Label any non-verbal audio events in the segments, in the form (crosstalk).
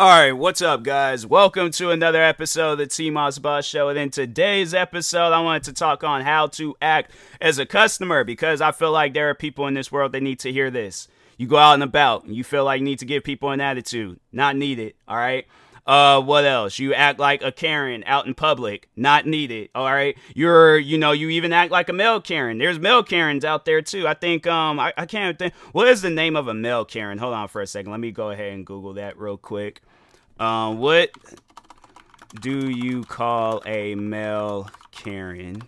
All right, what's up, guys? Welcome to another episode of the T Moss Boss Show. And in today's episode, I wanted to talk on how to act as a customer because I feel like there are people in this world that need to hear this. You go out and about, and you feel like you need to give people an attitude. Not needed, all right? Uh, what else? You act like a Karen out in public. Not needed. All right. You're, you know, you even act like a male Karen. There's male Karens out there too. I think, um, I, I can't think. What is the name of a male Karen? Hold on for a second. Let me go ahead and Google that real quick. Um, what do you call a male Karen?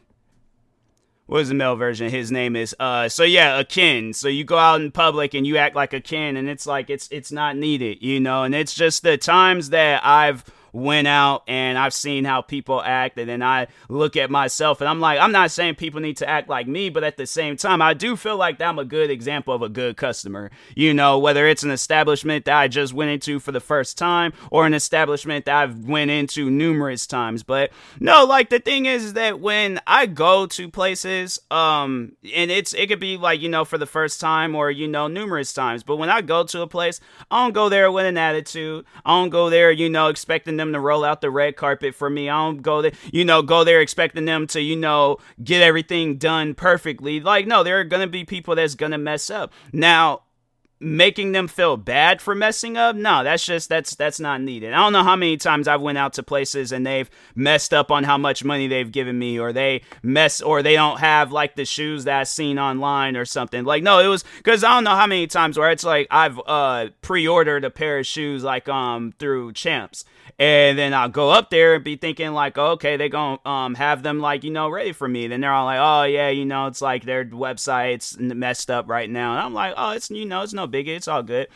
What is the male version? His name is uh so yeah, akin. So you go out in public and you act like a Ken and it's like it's it's not needed, you know, and it's just the times that I've went out and I've seen how people act, and then I look at myself and I'm like, I'm not saying people need to act like me, but at the same time, I do feel like I'm a good example of a good customer. You know, whether it's an establishment that I just went into for the first time or an establishment that I've went into numerous times. But no, like the thing is that when I go to places, um, and it's it could be like, you know, for the first time or, you know, numerous times. But when I go to a place, I don't go there with an attitude. I don't go there, you know, expecting them to roll out the red carpet for me. I don't go there, you know, go there expecting them to, you know, get everything done perfectly. Like, no, there are gonna be people that's gonna mess up. Now, making them feel bad for messing up no that's just that's that's not needed i don't know how many times i've went out to places and they've messed up on how much money they've given me or they mess or they don't have like the shoes that i seen online or something like no it was because i don't know how many times where it's like i've uh pre-ordered a pair of shoes like um through champs and then I'll go up there and be thinking like, oh, okay, they gonna um have them like you know ready for me. Then they're all like, oh yeah, you know, it's like their website's messed up right now, and I'm like, oh, it's you know, it's no biggie, it's all good.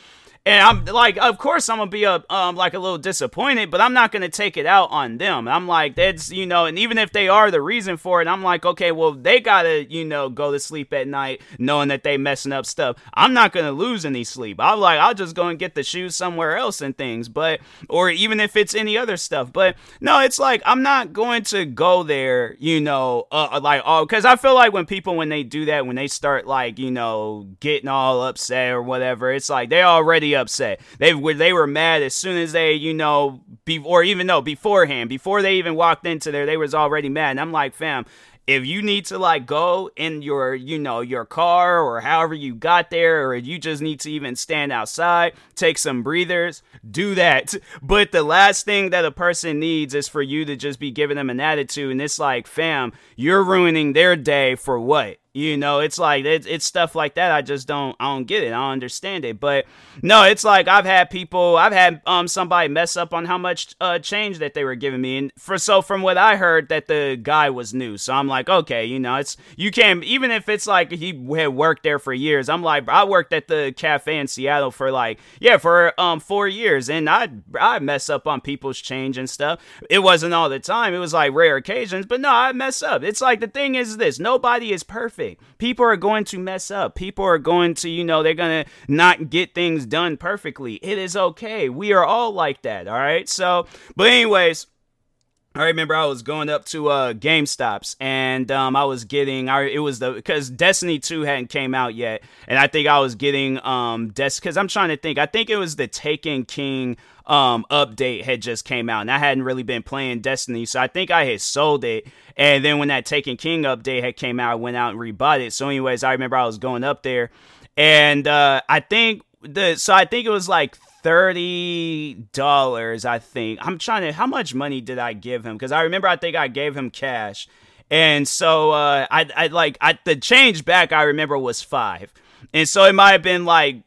And I'm like, of course, I'm gonna be a um like a little disappointed, but I'm not gonna take it out on them. I'm like, that's you know, and even if they are the reason for it, I'm like, okay, well, they gotta you know go to sleep at night knowing that they messing up stuff. I'm not gonna lose any sleep. I'm like, I'll just go and get the shoes somewhere else and things, but or even if it's any other stuff. But no, it's like I'm not going to go there, you know, uh, like oh, because I feel like when people when they do that, when they start like you know getting all upset or whatever, it's like they already upset. They were they were mad as soon as they, you know, be, or even though beforehand, before they even walked into there, they was already mad. And I'm like, fam, if you need to like go in your you know your car or however you got there or you just need to even stand outside take some breathers do that (laughs) but the last thing that a person needs is for you to just be giving them an attitude and it's like fam you're ruining their day for what you know, it's like it's, it's stuff like that. I just don't I don't get it. I don't understand it. But no, it's like I've had people I've had um somebody mess up on how much uh change that they were giving me. And for so from what I heard that the guy was new. So I'm like, okay, you know, it's you can't even if it's like he had worked there for years. I'm like I worked at the cafe in Seattle for like yeah, for um 4 years and I I mess up on people's change and stuff. It wasn't all the time. It was like rare occasions, but no, I mess up. It's like the thing is this, nobody is perfect People are going to mess up. People are going to, you know, they're going to not get things done perfectly. It is okay. We are all like that, all right? So, but anyways, I remember I was going up to uh GameStops and um I was getting I it was the because Destiny 2 hadn't came out yet and I think I was getting um Des because I'm trying to think I think it was the Taken King um update had just came out and I hadn't really been playing Destiny so I think I had sold it and then when that Taken King update had came out I went out and rebought it so anyways I remember I was going up there and uh I think the so I think it was like thirty dollars. I think I'm trying to. How much money did I give him? Because I remember I think I gave him cash, and so uh, I I like I the change back I remember was five, and so it might have been like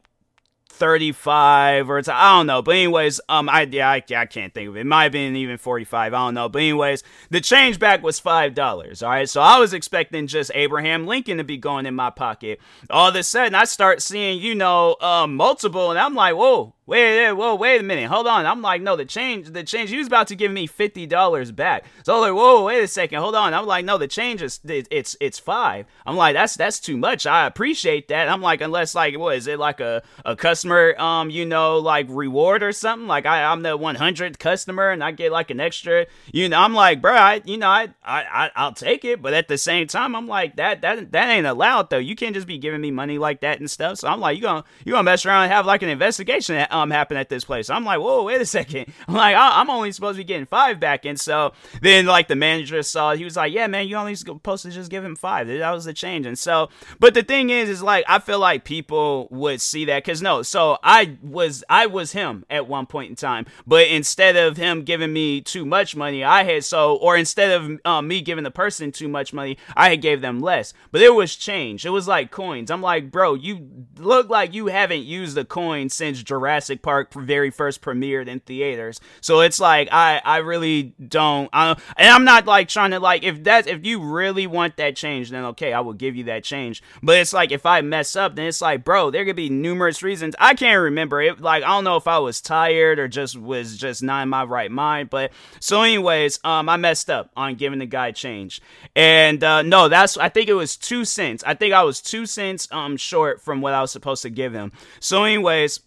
35 or it's I don't know. But anyways, um I yeah, I, I can't think of it. It might have been even 45. I don't know. But anyways, the change back was five dollars. All right. So I was expecting just Abraham Lincoln to be going in my pocket. All of a sudden I start seeing, you know, um multiple and I'm like, whoa, wait, wait, whoa, wait a minute, hold on. I'm like, no, the change, the change. He was about to give me fifty dollars back. So I'm like, whoa, wait a second, hold on. I'm like, no, the change is it's it's five. I'm like, that's that's too much. I appreciate that. I'm like, unless like, what is it like a a customer, um, you know, like reward or something? Like I I'm the 100th customer and I get like an extra. You know, I'm like, bro, I you know, I I I'll take it, but at the same time, I'm like, that that that ain't allowed though. You can't just be giving me money like that and stuff. So I'm like, you gonna you gonna mess around and have like an investigation um happen at this place. I'm like, whoa, wait a second. (laughs) I'm like, I'm only supposed to be getting five back. And so then like the manager saw, he was like, yeah, man, you only supposed to just give him five. That was the change. And so, but the thing is, is like, I feel like people would see that because no, so I was, I was him at one point in time, but instead of him giving me too much money, I had so, or instead of um, me giving the person too much money, I had gave them less. But it was change. It was like coins. I'm like, bro, you look like you haven't used a coin since Jurassic Park very first premiered in theaters. So it's like I I really don't I, and I'm not like trying to like if that if you really want that change then okay, I will give you that change. But it's like if I mess up then it's like bro, there could be numerous reasons. I can't remember it like I don't know if I was tired or just was just not in my right mind, but so anyways, um I messed up on giving the guy change. And uh no, that's I think it was 2 cents. I think I was 2 cents um short from what I was supposed to give him. So anyways,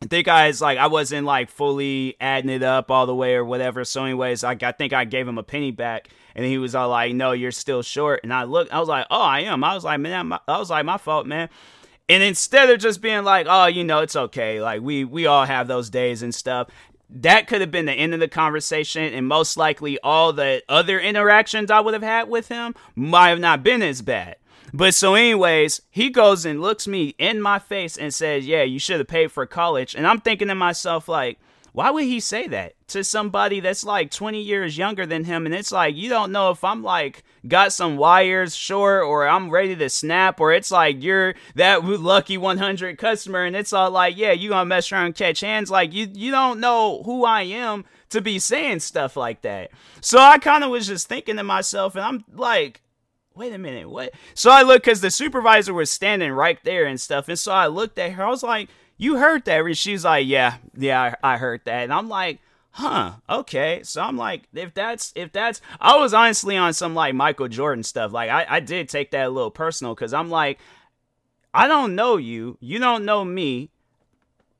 I think I was like I wasn't like fully adding it up all the way or whatever. So, anyways, like I think I gave him a penny back, and he was all like, "No, you're still short." And I looked, I was like, "Oh, I am." I was like, "Man, I was like, my fault, man." And instead of just being like, "Oh, you know, it's okay," like we we all have those days and stuff. That could have been the end of the conversation, and most likely all the other interactions I would have had with him might have not been as bad. But so, anyways, he goes and looks me in my face and says, Yeah, you should have paid for college. And I'm thinking to myself, like, why would he say that to somebody that's like 20 years younger than him? And it's like, you don't know if I'm like got some wires short or I'm ready to snap, or it's like you're that lucky 100 customer and it's all like, yeah, you gonna mess around and catch hands. Like, you, you don't know who I am to be saying stuff like that. So I kind of was just thinking to myself, and I'm like, wait a minute, what? So I looked because the supervisor was standing right there and stuff. And so I looked at her. I was like, you heard that? And she's like, yeah, yeah, I, I heard that. And I'm like, huh, okay. So I'm like, if that's, if that's, I was honestly on some like Michael Jordan stuff. Like I, I did take that a little personal because I'm like, I don't know you. You don't know me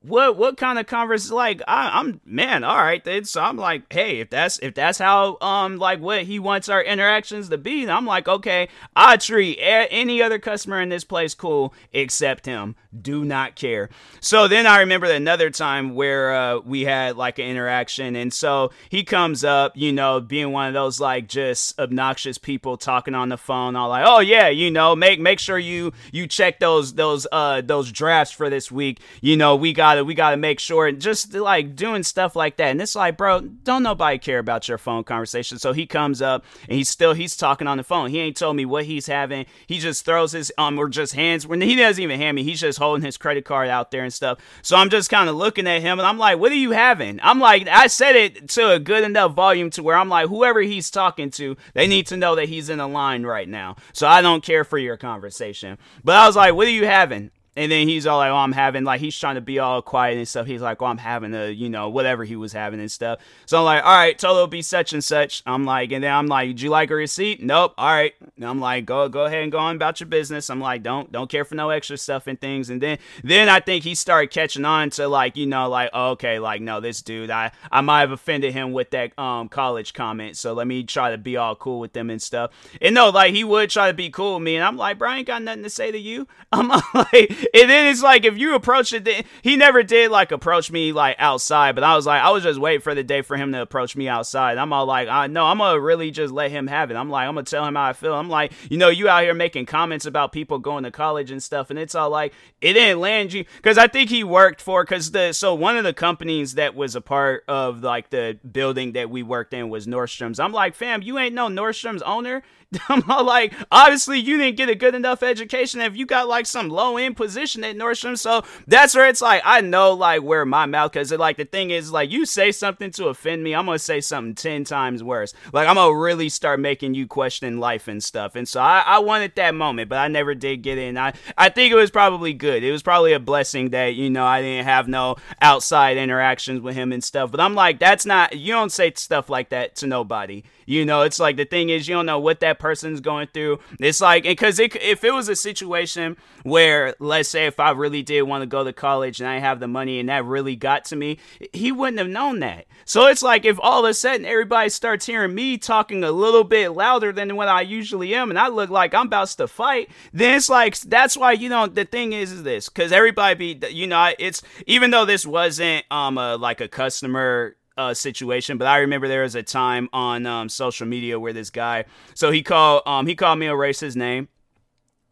what what kind of converse like I, am man all right so i'm like hey if that's if that's how um like what he wants our interactions to be i'm like okay i treat any other customer in this place cool except him. Do not care. So then i remember another time where uh, we had like an interaction and so he comes up you know being one of those like just obnoxious people talking on the phone all like oh yeah you know make make sure you you check those those uh those drafts for this week. You know we got gotta we gotta make sure and just like doing stuff like that. And it's like, bro, don't nobody care about your phone conversation. So he comes up and he's still he's talking on the phone. He ain't told me what he's having. He just throws his um or just hands when he doesn't even hand me. He's just holding his credit card out there and stuff. So I'm just kind of looking at him and I'm like, what are you having? I'm like, I said it to a good enough volume to where I'm like, whoever he's talking to, they need to know that he's in a line right now. So I don't care for your conversation. But I was like, what are you having? And then he's all like, "Oh, I'm having like he's trying to be all quiet and stuff." He's like, "Oh, I'm having a you know whatever he was having and stuff." So I'm like, "All right, total be such and such." I'm like, and then I'm like, "Did you like a receipt?" Nope. All right. And I'm like, "Go go ahead and go on about your business." I'm like, "Don't don't care for no extra stuff and things." And then then I think he started catching on to like you know like oh, okay like no this dude I I might have offended him with that um college comment, so let me try to be all cool with them and stuff. And no, like he would try to be cool with me, and I'm like, "Brian got nothing to say to you." (laughs) I'm like and then it's like if you approach it, he never did like approach me like outside, but I was like, I was just waiting for the day for him to approach me outside. I'm all like, I know I'm gonna really just let him have it. I'm like, I'm gonna tell him how I feel. I'm like, you know, you out here making comments about people going to college and stuff, and it's all like it didn't land you because I think he worked for because the so one of the companies that was a part of like the building that we worked in was Nordstrom's. I'm like, fam, you ain't no Nordstrom's owner. (laughs) I'm like, obviously you didn't get a good enough education if you got like some low end position at Nordstrom. So that's where it's like I know like where my mouth because like the thing is like you say something to offend me, I'm gonna say something ten times worse. Like I'm gonna really start making you question life and stuff. And so I, I wanted that moment, but I never did get in. I I think it was probably good. It was probably a blessing that you know I didn't have no outside interactions with him and stuff. But I'm like, that's not you don't say stuff like that to nobody. You know, it's like the thing is, you don't know what that person's going through. It's like, because it, if it was a situation where, let's say, if I really did want to go to college and I have the money and that really got to me, he wouldn't have known that. So it's like if all of a sudden everybody starts hearing me talking a little bit louder than what I usually am and I look like I'm about to fight, then it's like, that's why, you know, the thing is, is this, because everybody be, you know, it's, even though this wasn't um a, like a customer uh, situation, but I remember there was a time on um, social media where this guy, so he called um, he called me a racist name,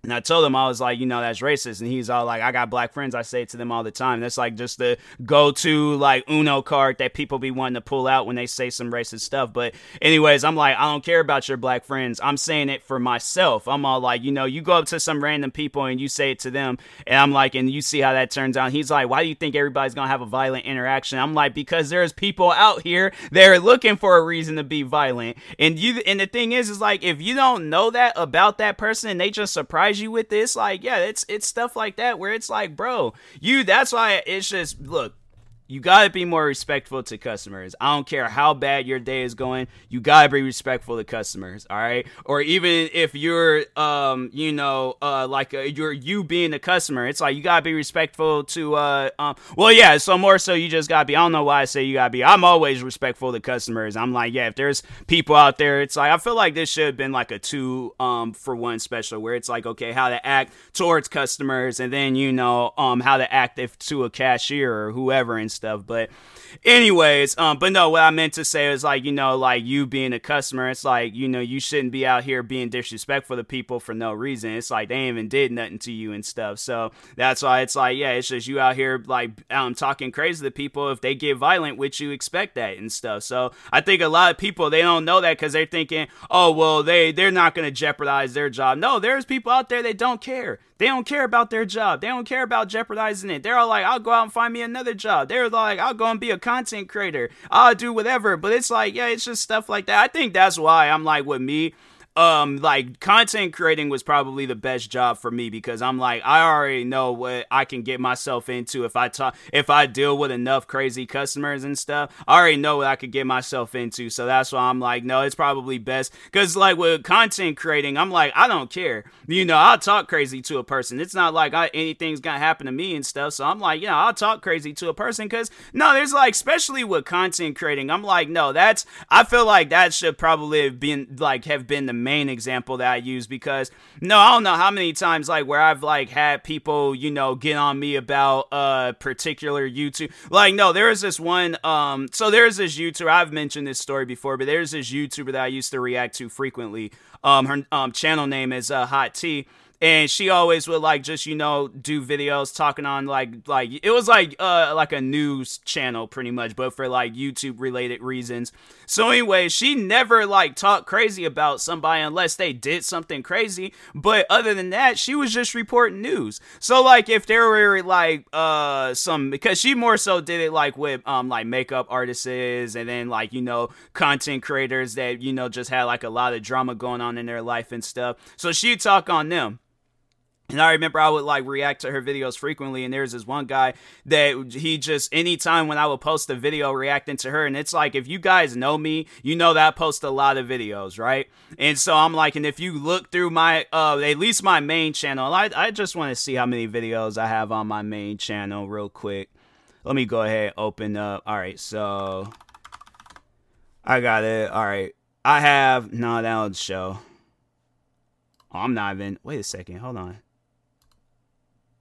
and I told him, I was like, you know, that's racist. And he's all like, I got black friends. I say it to them all the time. That's like just the go to, like, Uno card that people be wanting to pull out when they say some racist stuff. But, anyways, I'm like, I don't care about your black friends. I'm saying it for myself. I'm all like, you know, you go up to some random people and you say it to them. And I'm like, and you see how that turns out. He's like, why do you think everybody's going to have a violent interaction? I'm like, because there's people out here that are looking for a reason to be violent. And you, and the thing is, is like, if you don't know that about that person and they just surprise you with this. Like yeah it's it's stuff like that where it's like bro you that's why it's just look you gotta be more respectful to customers. I don't care how bad your day is going. You gotta be respectful to customers. All right. Or even if you're, um, you know, uh, like uh, you're you being a customer, it's like you gotta be respectful to, uh, um, well, yeah. So more so, you just gotta be. I don't know why I say you gotta be. I'm always respectful to customers. I'm like, yeah. If there's people out there, it's like I feel like this should have been like a two, um, for one special where it's like, okay, how to act towards customers, and then you know, um, how to act if to a cashier or whoever and stuff. But anyways, um, but no, what I meant to say is like, you know, like you being a customer, it's like, you know, you shouldn't be out here being disrespectful to people for no reason. It's like they even did nothing to you and stuff. So that's why it's like, yeah, it's just you out here like um talking crazy to people. If they get violent with you, expect that and stuff. So I think a lot of people they don't know that because they're thinking, oh well, they they're not gonna jeopardize their job. No, there's people out there that don't care. They don't care about their job. They don't care about jeopardizing it. They're all like, I'll go out and find me another job. They're like, I'll go and be a content creator. I'll do whatever. But it's like, yeah, it's just stuff like that. I think that's why I'm like, with me, um like content creating was probably the best job for me because I'm like I already know what I can get myself into if I talk if I deal with enough crazy customers and stuff. I already know what I could get myself into. So that's why I'm like no it's probably best cuz like with content creating I'm like I don't care. You know I'll talk crazy to a person. It's not like I, anything's going to happen to me and stuff. So I'm like you know I'll talk crazy to a person cuz no there's like especially with content creating I'm like no that's I feel like that should probably have been like have been the main example that I use because no, I don't know how many times like where I've like had people, you know, get on me about a particular YouTube. Like, no, there is this one, um, so there's this YouTuber, I've mentioned this story before, but there's this YouTuber that I used to react to frequently. Um, her um, channel name is uh, Hot Tea and she always would like just you know do videos talking on like like it was like uh like a news channel pretty much but for like youtube related reasons. So anyway she never like talked crazy about somebody unless they did something crazy. But other than that she was just reporting news. So like if there were like uh some because she more so did it like with um like makeup artists and then like you know content creators that you know just had like a lot of drama going on in their life and stuff. So she'd talk on them and I remember I would like react to her videos frequently. And there's this one guy that he just, anytime when I would post a video reacting to her, and it's like, if you guys know me, you know that I post a lot of videos, right? And so I'm like, and if you look through my, uh, at least my main channel, I, I just want to see how many videos I have on my main channel real quick. Let me go ahead open up. All right, so I got it. All right. I have, no, that'll show. Oh, I'm not even, wait a second. Hold on.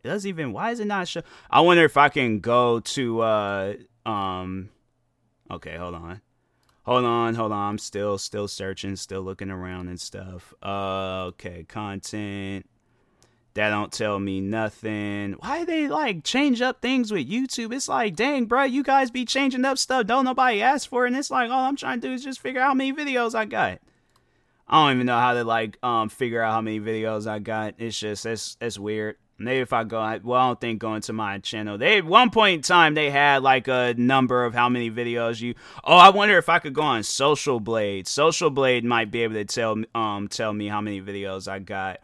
It doesn't even. Why is it not show? I wonder if I can go to. uh Um. Okay, hold on. Hold on, hold on. I'm still still searching, still looking around and stuff. Uh, okay, content. That don't tell me nothing. Why they like change up things with YouTube? It's like, dang, bro, you guys be changing up stuff. Don't nobody ask for it. And it's like, all I'm trying to do is just figure out how many videos I got. I don't even know how to like um figure out how many videos I got. It's just it's it's weird. Maybe if I go, well, I don't think going to my channel. They at one point in time they had like a number of how many videos you. Oh, I wonder if I could go on Social Blade. Social Blade might be able to tell um tell me how many videos I got.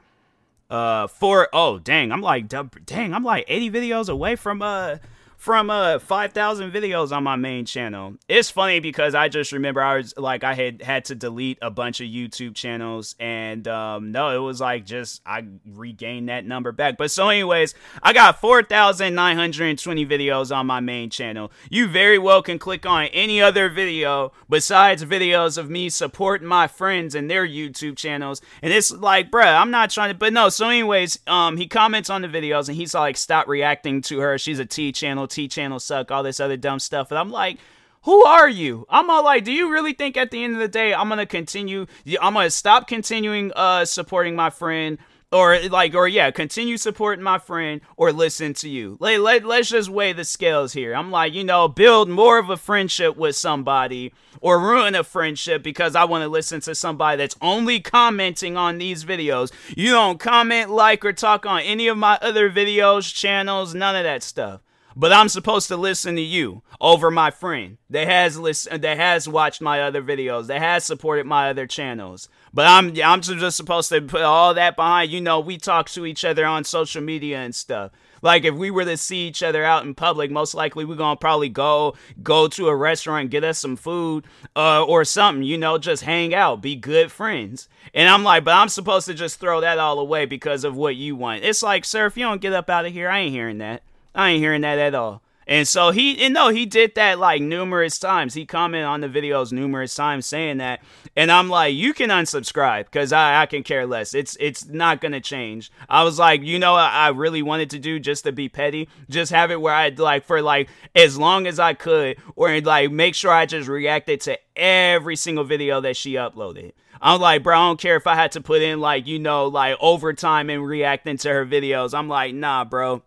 Uh, for oh dang, I'm like dang, I'm like 80 videos away from uh from uh 5000 videos on my main channel. It's funny because i just remember i was like i had had to delete a bunch of youtube channels and um no it was like just i regained that number back. But so anyways i got 4920 videos on my main channel. You very well can click on any other video besides videos of me supporting my friends and their youtube channels. And it's like bruh i'm not trying to but no so anyways um he comments on the videos and he's like stop reacting to her. She's a t channel T channel suck, all this other dumb stuff. And I'm like, who are you? I'm all like, do you really think at the end of the day I'm gonna continue? I'm gonna stop continuing uh supporting my friend, or like, or yeah, continue supporting my friend, or listen to you. Let, let let's just weigh the scales here. I'm like, you know, build more of a friendship with somebody, or ruin a friendship because I want to listen to somebody that's only commenting on these videos. You don't comment, like, or talk on any of my other videos, channels, none of that stuff but I'm supposed to listen to you over my friend that has listen that has watched my other videos, that has supported my other channels. But I'm I'm just supposed to put all that behind. You know, we talk to each other on social media and stuff. Like if we were to see each other out in public, most likely we're gonna probably go go to a restaurant, get us some food, uh, or something. You know, just hang out, be good friends. And I'm like, but I'm supposed to just throw that all away because of what you want. It's like, sir, if you don't get up out of here, I ain't hearing that. I ain't hearing that at all. And so he, and no, he did that like numerous times. He commented on the videos numerous times saying that, and I'm like, you can unsubscribe because I, I can care less. It's it's not gonna change. I was like, you know, I, I really wanted to do just to be petty, just have it where I'd like for like as long as I could, or like make sure I just reacted to every single video that she uploaded. I'm like, bro, I don't care if I had to put in like you know like overtime and reacting to her videos. I'm like, nah, bro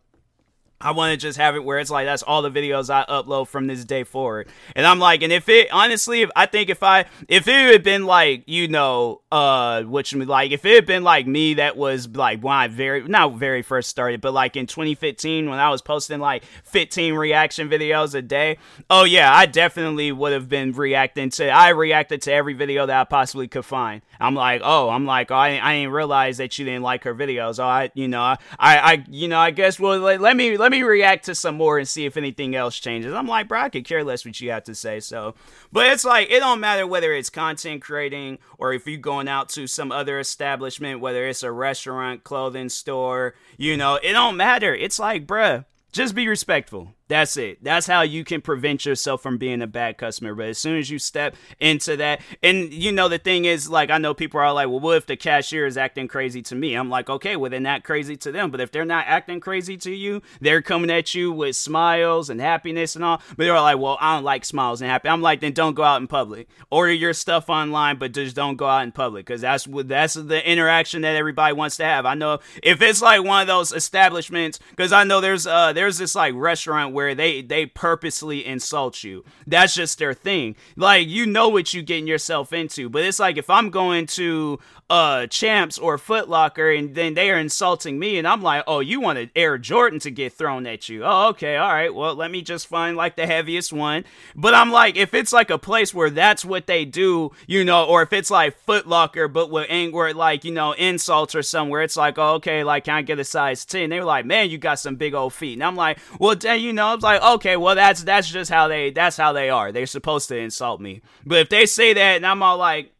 I want to just have it where it's like that's all the videos I upload from this day forward. And I'm like, and if it honestly, if I think if I if it had been like you know, uh, which like if it had been like me that was like when I very not very first started, but like in 2015 when I was posting like 15 reaction videos a day. Oh yeah, I definitely would have been reacting to. I reacted to every video that I possibly could find. I'm like, oh, I'm like, oh, I, I didn't realize that you didn't like her videos. Oh, I, you know, I, I, you know, I guess well, let, let me let me react to some more and see if anything else changes. I'm like, bro, I could care less what you have to say. So, but it's like it don't matter whether it's content creating or if you're going out to some other establishment, whether it's a restaurant, clothing store, you know, it don't matter. It's like, bruh, just be respectful. That's it. That's how you can prevent yourself from being a bad customer. But as soon as you step into that, and you know, the thing is, like, I know people are like, well, what if the cashier is acting crazy to me? I'm like, okay, well, they're not crazy to them. But if they're not acting crazy to you, they're coming at you with smiles and happiness and all. But they're like, well, I don't like smiles and happy. I'm like, then don't go out in public. Order your stuff online, but just don't go out in public because that's what that's the interaction that everybody wants to have. I know if it's like one of those establishments, because I know there's uh there's this like restaurant where they they purposely insult you. That's just their thing. Like you know what you getting yourself into. But it's like if I'm going to uh Champs or Footlocker and then they are insulting me and I'm like, "Oh, you wanted Air Jordan to get thrown at you." Oh, okay. All right. Well, let me just find like the heaviest one. But I'm like if it's like a place where that's what they do, you know, or if it's like Footlocker but with anger like, you know, insults or somewhere, it's like, oh, "Okay, like can I get a size 10?" They were like, "Man, you got some big old feet." And I'm like, "Well, then you know, I was like, okay, well that's that's just how they that's how they are. They're supposed to insult me. But if they say that and I'm all like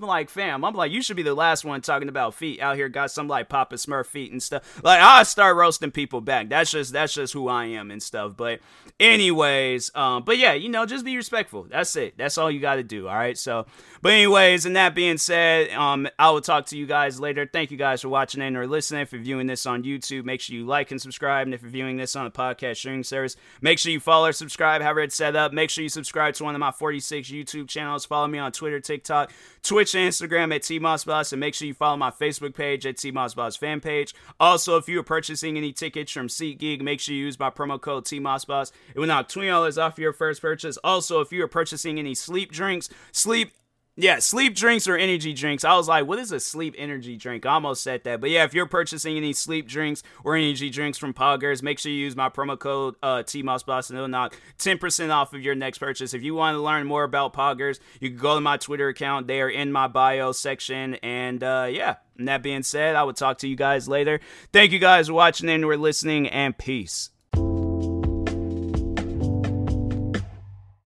I'm like, fam, I'm like, you should be the last one talking about feet out here. Got some like Papa Smurf feet and stuff. Like, I start roasting people back. That's just that's just who I am and stuff. But anyways, um, but yeah, you know, just be respectful. That's it. That's all you got to do. All right. So, but anyways, and that being said, um, I will talk to you guys later. Thank you guys for watching and or listening. If you're viewing this on YouTube, make sure you like and subscribe. And if you're viewing this on a podcast streaming service, make sure you follow or subscribe. Have it set up. Make sure you subscribe to one of my 46 YouTube channels. Follow me on Twitter, TikTok, Twitch, and Instagram at TMossBoss. And make sure you follow my Facebook page at TMossBoss fan page. Also, if you are purchasing any tickets from SeatGeek, make sure you use my promo code TMossBoss. It will knock $20 off your first purchase. Also, if you are purchasing any sleep drinks, sleep Yeah, sleep drinks or energy drinks. I was like, what is a sleep energy drink? I almost said that. But yeah, if you're purchasing any sleep drinks or energy drinks from Poggers, make sure you use my promo code uh, TMossBoss and it'll knock 10% off of your next purchase. If you want to learn more about Poggers, you can go to my Twitter account. They are in my bio section. And uh, yeah, and that being said, I will talk to you guys later. Thank you guys for watching and for listening, and peace.